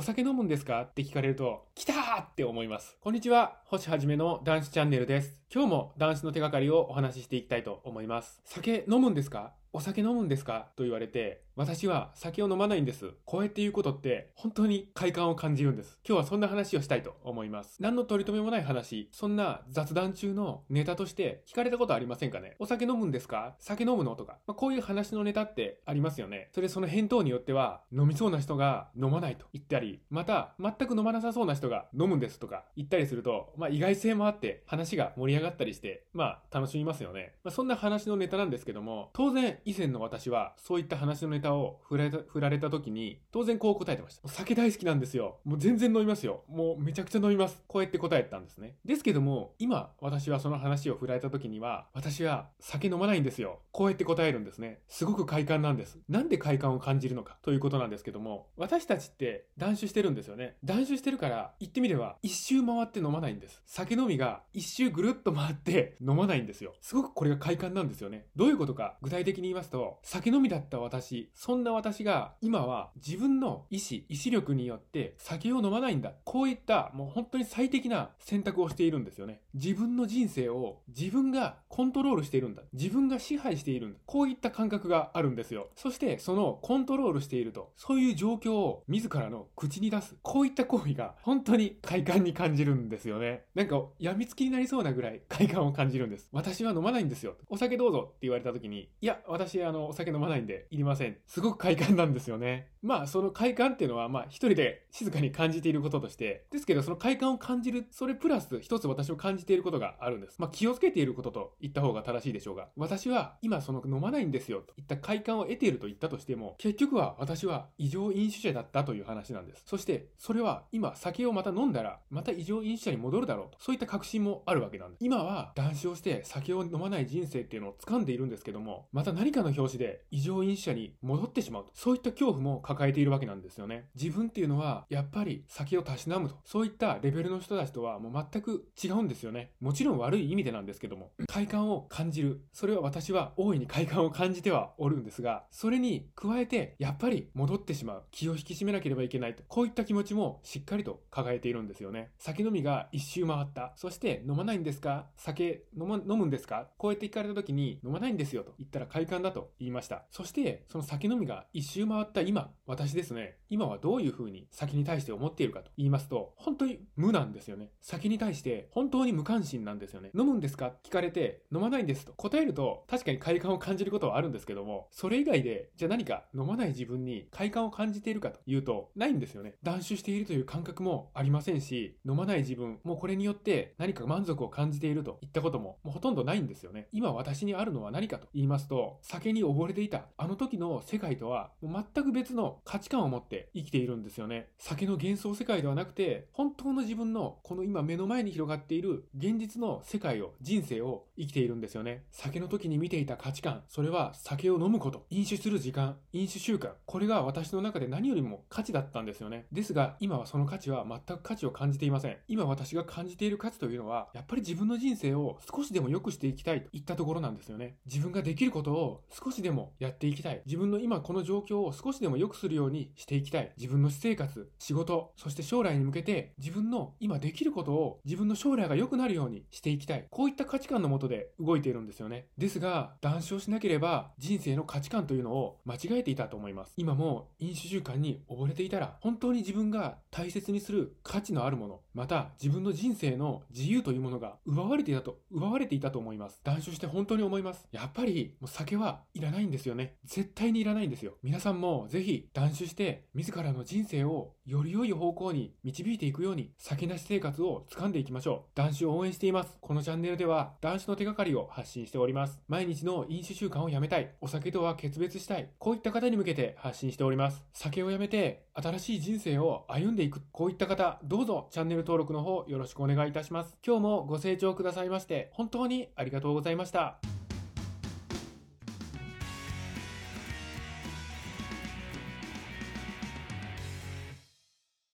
お酒飲むんですか？って聞かれると、来たーって思います。こんにちは、星はじめの男子チャンネルです。今日も男子の手がかりをお話ししていきたいと思います。酒飲むんですか？お酒飲むんですか？と言われて、私は酒を飲まないんです。こうやって言うことって本当に快感を感じるんです。今日はそんな話をしたいと思います。何の取り留めもない話、そんな雑談中のネタとして聞かれたことありませんかね？お酒飲むんですか？酒飲むの？とか、まあ、こういう話のネタってありますよね。それその返答によっては、飲みそうな人が飲まないと言ったり、また全く飲まなさそうな人が飲むんですとか言ったりすると、まあ、意外性もあって話が盛り上がったりして、まあ楽しみますよね。まあ、そんな話のネタなんですけども、当然以前の私はそういった話のネタを振られた振られた時に当然こう答えてました。酒大好きなんですよ。もう全然飲みますよ。もうめちゃくちゃ飲みます。こうやって答えたんですね。ですけども、今私はその話を振られた時には、私は酒飲まないんですよ。こうやって答えるんですね。すごく快感なんです。なんで快感を感じるのかということなんですけども、私たちって断酒してるんですよね。断酒してるから、言ってみれば一周回って飲まないんです。酒飲みが一周ぐるっと回って飲まないんですよ。すごくこれが快感なんですよね。どういうことか具体的に言いますと、酒飲みだった私、そんな私が今は自分の意思、意志力によって酒を飲まないんだ。こういったもう本当に最適な選択をしているんですよね。自分の人生を自分がコントロールしているんだ。自分が支配しているんだ。こういった感覚があるんですよ。そしてそのコントロールしていると、そういう状況を自らの口に出す。こういった行為が本当に快感に感じるんですよね。なんか病みつきになりそうなぐらい快感を感じるんです。私は飲まないんですよ。お酒どうぞって言われた時に、いや、私あの、お酒飲まないんでいりません。すごく快感なんですよね。まあ、その快感っていうのは、まあ、一人で静かに感じていることとして、ですけど、その快感を感じる、それプラス一つ私も感じていることがあるんです。まあ、気をつけていることと言った方が正しいでしょうが、私は今その飲まないんですよといった快感を得ていると言ったとしても、結局は私は異常飲酒者だったという話なんです。そして、それは今酒をまた飲んだら、また異常飲酒者に戻るだろうと、そういった確信もあるわけなんです。今は断酒をして酒を飲まない人生っていうのを掴んでいるんですけども、また何かの表紙で異常飲酒者に戻ってしまうと、そういった恐怖も抱えているわけなんですよね。自分っていうのは、やっぱり酒をたしなむと。そういったレベルの人たちとはもう全く違うんですよね。もちろん悪い意味でなんですけども、快感を感じる。それは私は大いに快感を感じてはおるんですが、それに加えて、やっぱり戻ってしまう。気を引き締めなければいけないと。こういった気持ちもしっかりと抱えているんですよね。酒飲みが一周回った。そして飲まないんですか？酒飲,、ま、飲むんですか？こうやって聞かれた時に飲まないんですよと言ったら快感だと言いました。そして、その酒飲みが一周回った今、私ですね、今はどういう風に酒に対して思っているかと言いますと、本当に無なんですよね。酒に対して本当に無関心なんですよね。飲むんですか？聞かれて、飲まないんですと答えると、確かに快感を感じることはあるんですけども、それ以外で、じゃあ何か飲まない自分に快感を感じているかというと、ないんですよね。断酒しているという感覚もありませんし、飲まない自分、もうこれによって何か満足を感じているといったことも、もうほとんどないんですよね。今私にあるのは何かと言いますと、酒に溺れていた、あの時の世界とは、全く別の価値観を持って生きているんですよね。酒の幻想世界ではなくて、本当の自分のこの今目の前に広がっている現実の世界を、人生を生きているんですよね。酒の時に見ていた価値観、それは酒を飲むこと、飲酒する時間、飲酒習慣、これが私の中で何よりも価値だったんですよね。ですが、今はその価値は全く価値を感じていません。今私が感じている価値というのは、やっぱり自分の人生を少しでも良くしていきたいといったところなんですよね。自分ができることを少しでもやっていきたい。自分の今この状況を少しでも良くするようにしていきたい。自分の私生活、仕事、そして将来に向けて自分の今できることを自分の将来が良くなるようにしていきたい。こういった価値観のもとで動いているんですよね。ですが、断酒をしなければ人生の価値観というのを間違えていたと思います。今も飲酒習慣に溺れていたら、本当に自分が大切にする価値のあるもの、また自分の人生の自由というものが奪われていたと、奪われていたと思います。断酒して本当に思います。やっぱりもう酒はいらないんですよね。絶対にいらないんですよ。皆さんもぜひ断酒して自らの人生をより良い方向に導いていくように酒なし生活を掴んでいきましょう。男子を応援しています。このチャンネルでは男子の手がかりを発信しております。毎日の飲酒習慣をやめたい。お酒とは決別したい。こういった方に向けて発信しております。酒をやめて新しい人生を歩んでいく。こういった方、どうぞチャンネル登録の方よろしくお願いいたします。今日もご清聴くださいまして本当にありがとうございました。